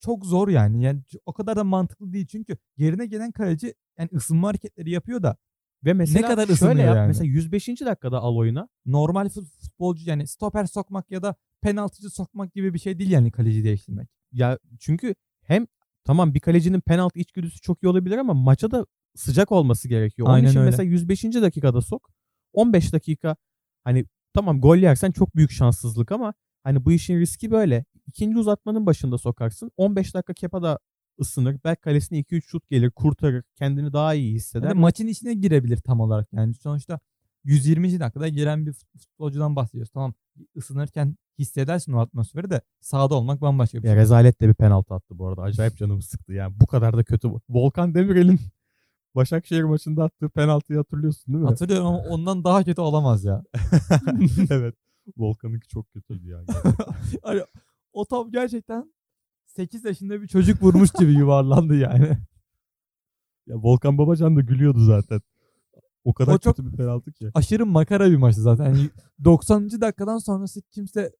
çok zor yani. Yani o kadar da mantıklı değil. Çünkü yerine gelen kaleci yani ısınma hareketleri yapıyor da Ve mesela kadar şöyle yap. yani? Mesela 105. dakikada al oyuna. normal fut- futbolcu yani stoper sokmak ya da penaltıcı sokmak gibi bir şey değil yani kaleci değiştirmek. Ya çünkü hem tamam bir kalecinin penaltı içgüdüsü çok iyi olabilir ama maça da sıcak olması gerekiyor. Onun Aynen için öyle. mesela 105. dakikada sok. 15 dakika hani tamam gol yersen çok büyük şanssızlık ama hani bu işin riski böyle. İkinci uzatmanın başında sokarsın. 15 dakika Kepa da ısınır. Belki kalesine 2-3 şut gelir, kurtarır. Kendini daha iyi hisseder. Yani maçın içine girebilir tam olarak yani. Sonuçta 120. dakikada giren bir fut- futbolcudan bahsediyoruz. Tamam ısınırken hissedersin o atmosferi de sahada olmak bambaşka bir Ya şey. rezalet de bir penaltı attı bu arada. Acayip canımı sıktı yani. Bu kadar da kötü. Volkan Demirel'in Başakşehir maçında attığı penaltıyı hatırlıyorsun değil mi? Hatırlıyorum ama ondan daha kötü olamaz ya. evet. Volkan'ınki çok kötüydü ya. Hani o top gerçekten 8 yaşında bir çocuk vurmuş gibi yuvarlandı yani. ya Volkan Babacan da gülüyordu zaten. O kadar O çok- kötü bir penaltı ki. Aşırı makara bir maçtı zaten. Yani 90. dakikadan sonrası kimse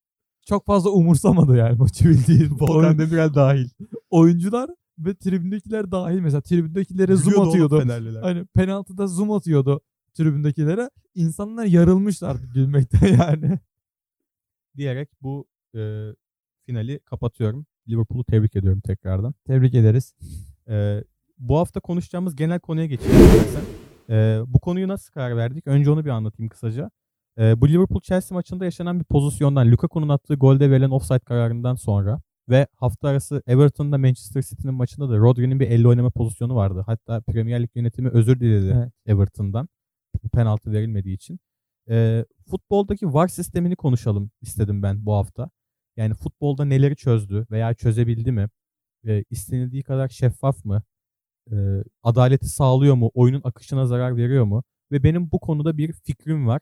çok fazla umursamadı yani maçı bildiğin. Volkan Demirel dahil. oyuncular ve tribündekiler dahil mesela tribündekilere zoom oğlum atıyordu. Fenerliler. Hani penaltıda zoom atıyordu tribündekilere. İnsanlar yarılmışlar gülmekten yani. Diyerek bu e, finali kapatıyorum. Liverpool'u tebrik ediyorum tekrardan. Tebrik ederiz. Ee, bu hafta konuşacağımız genel konuya geçelim istersen. Ee, bu konuyu nasıl karar verdik? Önce onu bir anlatayım kısaca. Ee, bu Liverpool-Chelsea maçında yaşanan bir pozisyondan, Lukaku'nun attığı golde verilen offside kararından sonra ve hafta arası Everton'da Manchester City'nin maçında da Rodri'nin bir elle oynama pozisyonu vardı. Hatta Premier Lig yönetimi özür diledi Evet. Everton'dan bu penaltı verilmediği için. e, futboldaki VAR sistemini konuşalım istedim ben bu hafta. Yani futbolda neleri çözdü veya çözebildi mi? E, istenildiği kadar şeffaf mı? E, adaleti sağlıyor mu? Oyunun akışına zarar veriyor mu? Ve benim bu konuda bir fikrim var.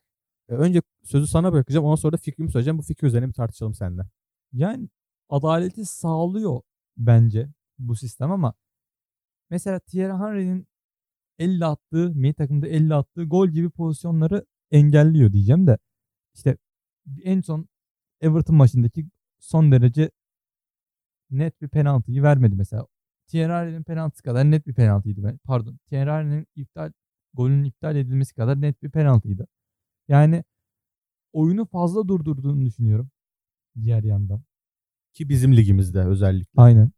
E, önce sözü sana bırakacağım. Ondan sonra da fikrimi söyleyeceğim. Bu fikir üzerine bir tartışalım seninle. Yani adaleti sağlıyor bence bu sistem ama mesela Thierry Henry'nin 50 attığı, milli takımda 50 attığı gol gibi pozisyonları engelliyor diyeceğim de işte en son Everton maçındaki son derece net bir penaltıyı vermedi mesela. Thierry Henry'nin penaltısı kadar net bir penaltıydı. Pardon. Thierry Henry'nin iptal golünün iptal edilmesi kadar net bir penaltıydı. Yani oyunu fazla durdurduğunu düşünüyorum. Diğer yandan. Ki bizim ligimizde özellikle. Aynen.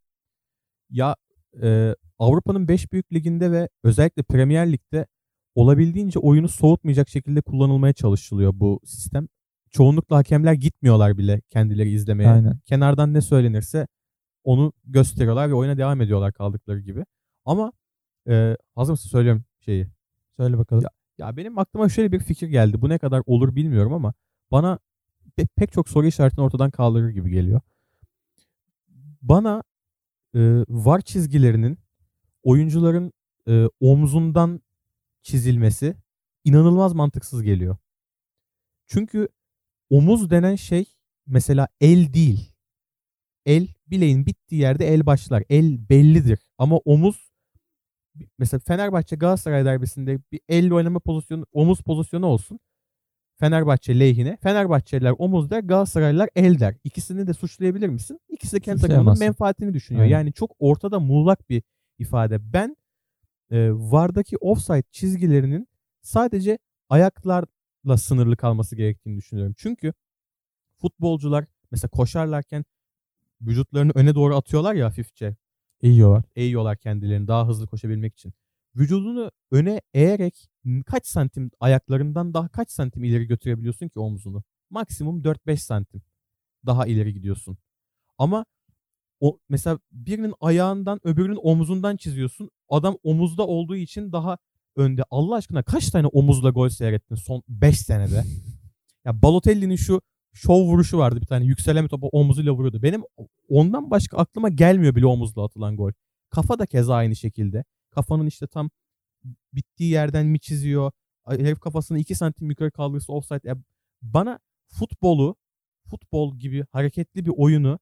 Ya e, Avrupa'nın 5 büyük liginde ve özellikle Premier Lig'de olabildiğince oyunu soğutmayacak şekilde kullanılmaya çalışılıyor bu sistem. Çoğunlukla hakemler gitmiyorlar bile kendileri izlemeye. Aynen. Kenardan ne söylenirse onu gösteriyorlar ve oyuna devam ediyorlar kaldıkları gibi. Ama e, hazır mısın söylüyorum şeyi. Söyle bakalım. Ya, ya benim aklıma şöyle bir fikir geldi. Bu ne kadar olur bilmiyorum ama bana pe- pek çok soru işaretini ortadan kaldırır gibi geliyor. Bana e, var çizgilerinin oyuncuların e, omzundan çizilmesi inanılmaz mantıksız geliyor. Çünkü omuz denen şey mesela el değil. El bileğin bittiği yerde el başlar. El bellidir. Ama omuz mesela Fenerbahçe Galatasaray derbisinde bir elle oynama pozisyonu, omuz pozisyonu olsun. Fenerbahçe lehine. Fenerbahçeliler omuz der, Galatasaraylılar el der. İkisini de suçlayabilir misin? İkisi de kendi takımının menfaatini düşünüyor. Aynen. Yani çok ortada muğlak bir ifade. Ben e, VAR'daki offside çizgilerinin sadece ayaklarla sınırlı kalması gerektiğini düşünüyorum. Çünkü futbolcular mesela koşarlarken vücutlarını öne doğru atıyorlar ya hafifçe. Eğiyorlar. Eğiyorlar kendilerini daha hızlı koşabilmek için. Vücudunu öne eğerek kaç santim ayaklarından daha kaç santim ileri götürebiliyorsun ki omzunu? Maksimum 4-5 santim daha ileri gidiyorsun. Ama o mesela birinin ayağından öbürünün omzundan çiziyorsun. Adam omuzda olduğu için daha önde. Allah aşkına kaç tane omuzla gol seyrettin son 5 senede? ya Balotelli'nin şu şov vuruşu vardı bir tane. Yükselen bir topa omuzuyla vuruyordu. Benim ondan başka aklıma gelmiyor bile omuzla atılan gol. Kafa da keza aynı şekilde. Kafanın işte tam bittiği yerden mi çiziyor? Herif kafasını 2 santim yukarı kaldırırsa offside. Ya bana futbolu, futbol gibi hareketli bir oyunu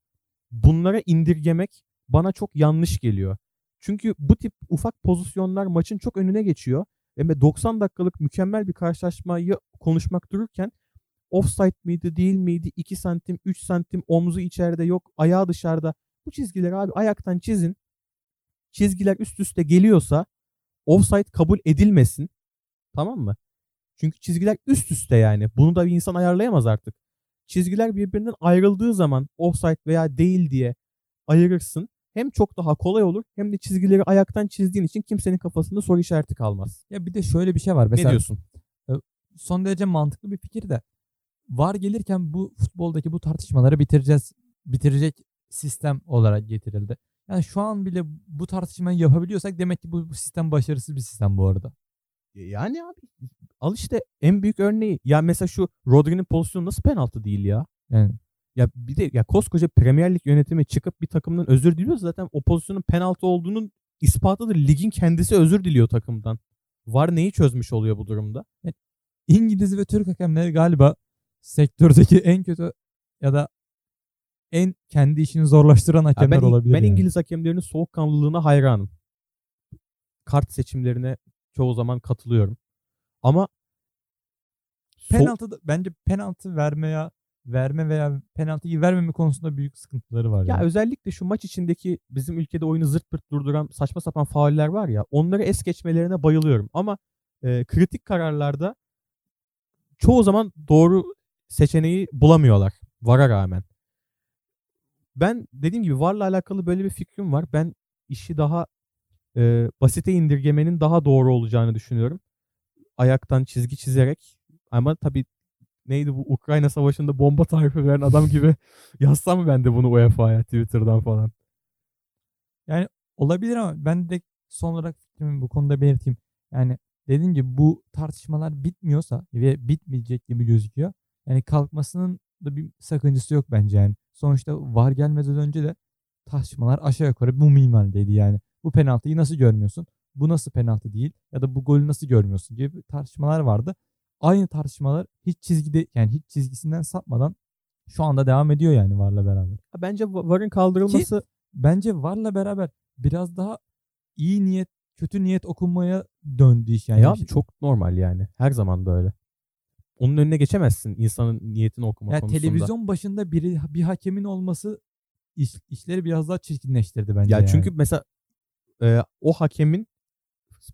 bunlara indirgemek bana çok yanlış geliyor. Çünkü bu tip ufak pozisyonlar maçın çok önüne geçiyor. Ve 90 dakikalık mükemmel bir karşılaşmayı konuşmak dururken offside miydi değil miydi 2 santim 3 santim omzu içeride yok ayağı dışarıda. Bu çizgileri abi ayaktan çizin. Çizgiler üst üste geliyorsa offside kabul edilmesin. Tamam mı? Çünkü çizgiler üst üste yani. Bunu da bir insan ayarlayamaz artık. Çizgiler birbirinden ayrıldığı zaman offside veya değil diye ayırırsın. Hem çok daha kolay olur hem de çizgileri ayaktan çizdiğin için kimsenin kafasında soru işareti kalmaz. Ya bir de şöyle bir şey var. ne Mesela diyorsun? son derece mantıklı bir fikir de var gelirken bu futboldaki bu tartışmaları bitireceğiz bitirecek sistem olarak getirildi. Yani şu an bile bu tartışmayı yapabiliyorsak demek ki bu, bu sistem başarısız bir sistem bu arada. Yani abi al işte en büyük örneği. Ya mesela şu Rodri'nin pozisyonu nasıl penaltı değil ya? Yani Ya bir de ya koskoca Premier Lig yönetimi çıkıp bir takımdan özür diliyor zaten o pozisyonun penaltı olduğunun ispatıdır. Ligin kendisi özür diliyor takımdan. Var neyi çözmüş oluyor bu durumda? İngiliz ve Türk hakemleri galiba sektördeki en kötü ya da en kendi işini zorlaştıran Ya hakemler ben, olabilir. ben yani. İngiliz hakemlerinin soğukkanlılığına hayranım. Kart seçimlerine çoğu zaman katılıyorum. Ama penaltı da- bence penaltı vermeye verme veya penaltıyı vermeme konusunda büyük sıkıntıları var. Ya yani. özellikle şu maç içindeki bizim ülkede oyunu zırt pırt durduran saçma sapan fauller var ya onları es geçmelerine bayılıyorum. Ama e, kritik kararlarda çoğu zaman doğru seçeneği bulamıyorlar VAR'a rağmen. Ben dediğim gibi VAR'la alakalı böyle bir fikrim var. Ben işi daha e, basite indirgemenin daha doğru olacağını düşünüyorum. Ayaktan çizgi çizerek ama tabii neydi bu Ukrayna savaşında bomba tarifi veren adam gibi yazsam ben de bunu UEFA'ya Twitter'dan falan. Olabilir ama ben de son olarak bu konuda belirteyim. Yani dediğim gibi bu tartışmalar bitmiyorsa ve bitmeyecek gibi gözüküyor. Yani kalkmasının da bir sakıncası yok bence yani. Sonuçta var gelmeden önce de tartışmalar aşağı yukarı bu minvaldeydi yani. Bu penaltıyı nasıl görmüyorsun? Bu nasıl penaltı değil? Ya da bu golü nasıl görmüyorsun gibi tartışmalar vardı. Aynı tartışmalar hiç çizgide yani hiç çizgisinden sapmadan şu anda devam ediyor yani varla beraber. Bence VAR'ın kaldırılması Bence varla beraber biraz daha iyi niyet kötü niyet okunmaya döndü iş yani. ya çok normal yani. Her zaman böyle. Onun önüne geçemezsin insanın niyetini okuma Ya konusunda. televizyon başında biri bir hakemin olması iş, işleri biraz daha çirkinleştirdi bence. Ya yani. çünkü mesela e, o hakemin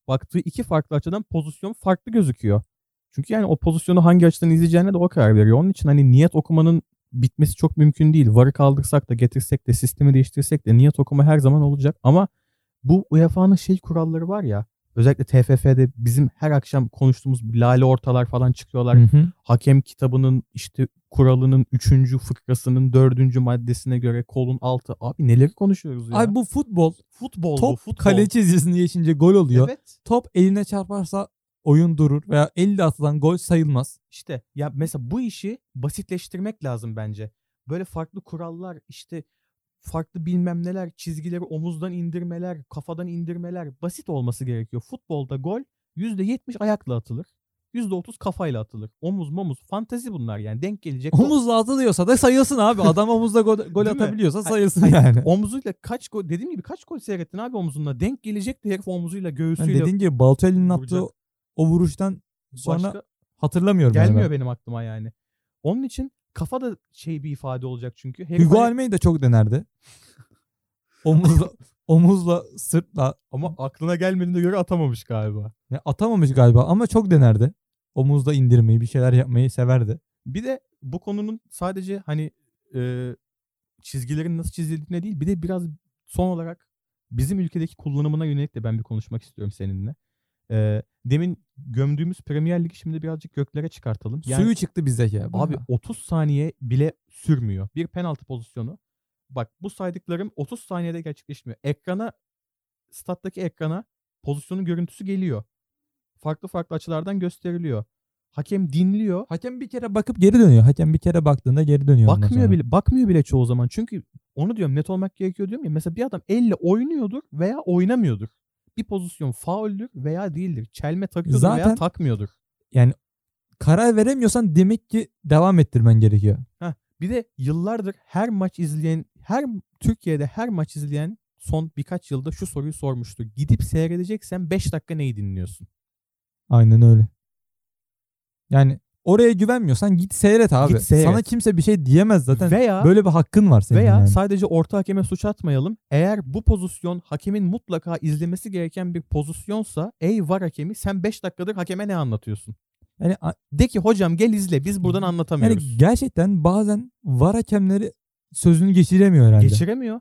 baktığı iki farklı açıdan pozisyon farklı gözüküyor. Çünkü yani o pozisyonu hangi açıdan izleyeceğine de o karar veriyor. Onun için hani niyet okumanın bitmesi çok mümkün değil. VAR'ı kaldırsak da getirsek de sistemi değiştirsek de niyet okuma her zaman olacak. Ama bu UEFA'nın şey kuralları var ya özellikle TFF'de bizim her akşam konuştuğumuz lale ortalar falan çıkıyorlar. Hı hı. Hakem kitabının işte kuralının 3. fıkrasının 4. maddesine göre kolun altı. Abi neleri konuşuyoruz ya? Ay bu futbol. futbol bu Top futbol. kale çizgisini geçince gol oluyor. Evet. Top eline çarparsa oyun durur veya elle atılan gol sayılmaz. İşte ya mesela bu işi basitleştirmek lazım bence. Böyle farklı kurallar işte farklı bilmem neler çizgileri omuzdan indirmeler, kafadan indirmeler basit olması gerekiyor. Futbolda gol %70 ayakla atılır. %30 kafayla atılır. Omuz momuz fantezi bunlar yani denk gelecek. Omuzla atılıyorsa da sayılsın abi. Adam omuzla gol, gol atabiliyorsa sayılsın hayır, yani. Omuzuyla kaç gol dediğim gibi kaç gol seyrettin abi omuzunla denk gelecek de herif omuzuyla Yani göğsüyle dediğin gibi Balotelli'nin attığı. O vuruştan sonra başka hatırlamıyorum. yani gelmiyor ben. benim aklıma yani. Onun için kafa da şey bir ifade olacak çünkü. Herif Hugo hani- Almeida çok denerdi. Omuzla, omuzla sırtla ama aklına gelmediğine göre atamamış galiba. Ya atamamış galiba ama çok denerdi. Omuzda indirmeyi bir şeyler yapmayı severdi. Bir de bu konunun sadece hani e, çizgilerin nasıl çizildiğine değil bir de biraz son olarak bizim ülkedeki kullanımına yönelik de ben bir konuşmak istiyorum seninle. E, demin gömdüğümüz Premier Ligi şimdi birazcık göklere çıkartalım. Yani Suyu çıktı bizdeki ya. abi 30 saniye bile sürmüyor. Bir penaltı pozisyonu. Bak bu saydıklarım 30 saniyede gerçekleşmiyor. Ekrana stat'taki ekrana pozisyonun görüntüsü geliyor. Farklı farklı açılardan gösteriliyor. Hakem dinliyor. Hakem bir kere bakıp geri dönüyor. Hakem bir kere baktığında geri dönüyor. Bakmıyor bile bakmıyor bile çoğu zaman. Çünkü onu diyorum net olmak gerekiyor diyorum ya. Mesela bir adam elle oynuyordur veya oynamıyordur. Bir pozisyon fauldür veya değildir. Çelme takıyordur veya Zaten- takmıyordur. Karar veremiyorsan demek ki devam ettirmen gerekiyor. Bir de yıllardır her maç izleyen, her Türkiye'de her maç izleyen son birkaç yılda şu soruyu sormuştur. Gidip seyredeceksen 5 dakika neyi dinliyorsun? Aynen öyle. Yani oraya güvenmiyorsan git seyret abi. Git seyret. Sana kimse bir şey diyemez zaten. veya Böyle bir hakkın var senin veya yani. sadece orta hakeme suç atmayalım. Eğer bu pozisyon hakemin mutlaka izlemesi gereken bir pozisyonsa ey var hakemi sen 5 dakikadır hakeme ne anlatıyorsun? Yani, De ki hocam gel izle biz buradan yani anlatamıyoruz. gerçekten bazen var hakemleri sözünü geçiremiyor herhalde. Geçiremiyor.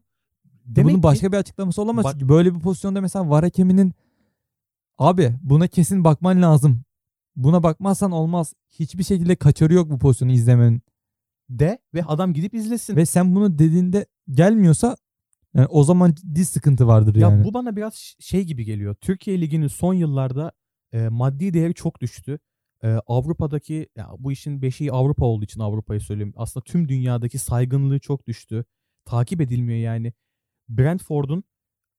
Demek Bunun ki- başka bir açıklaması olamaz. Bak- Çünkü böyle bir pozisyonda mesela var hakeminin abi buna kesin bakman lazım. Buna bakmazsan olmaz. Hiçbir şekilde kaçarı yok bu pozisyonu izlemenin. de ve adam gidip izlesin. Ve sen bunu dediğinde gelmiyorsa yani o zaman ciddi sıkıntı vardır Ya yani. bu bana biraz şey gibi geliyor. Türkiye Ligi'nin son yıllarda e, maddi değeri çok düştü. E, Avrupa'daki ya bu işin beşiği Avrupa olduğu için Avrupa'yı söyleyeyim. Aslında tüm dünyadaki saygınlığı çok düştü. Takip edilmiyor yani. Brentford'un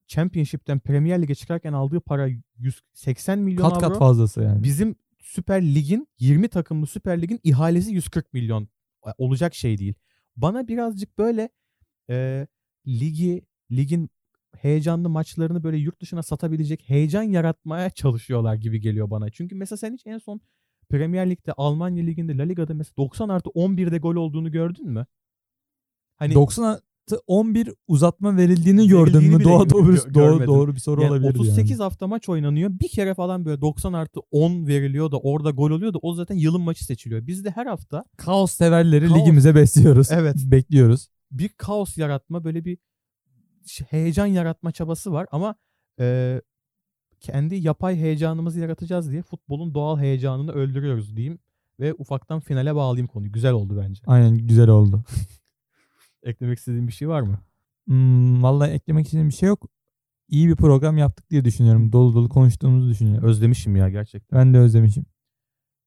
Championship'ten Premier Lig'e çıkarken aldığı para 180 milyon kat avro. kat fazlası yani. Bizim Süper Lig'in 20 takımlı Süper Lig'in ihalesi 140 milyon olacak şey değil. Bana birazcık böyle e, ligi ligin heyecanlı maçlarını böyle yurt dışına satabilecek heyecan yaratmaya çalışıyorlar gibi geliyor bana. Çünkü mesela sen hiç en son Premier Lig'de Almanya Ligi'nde La Liga'da mesela 90 artı 11'de gol olduğunu gördün mü? Hani 90 artı 11 uzatma verildiğini gördün mü? bile Doğru, gö- doğru, doğru, bir soru yani olabilir 38 yani. hafta maç oynanıyor. Bir kere falan böyle 90 artı 10 veriliyor da orada gol oluyor da o zaten yılın maçı seçiliyor. Bizde her hafta Kaos severleri Kaos. ligimize besliyoruz. Evet. Bekliyoruz. bir kaos yaratma böyle bir heyecan yaratma çabası var ama e, kendi yapay heyecanımızı yaratacağız diye futbolun doğal heyecanını öldürüyoruz diyeyim ve ufaktan finale bağlayayım konuyu. Güzel oldu bence. Aynen güzel oldu. Eklemek istediğin bir şey var mı? Hmm, vallahi eklemek istediğim bir şey yok. iyi bir program yaptık diye düşünüyorum. Dolu dolu konuştuğumuzu düşünüyorum. Özlemişim ya gerçekten. Ben de özlemişim.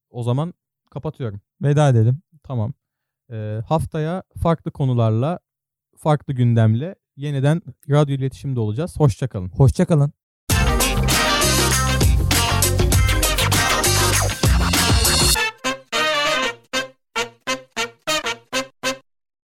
O zaman kapatıyorum. Veda edelim. Tamam. Ee, haftaya farklı konularla, farklı gündemle yeniden radyo iletişimde olacağız. Hoşçakalın. Hoşçakalın.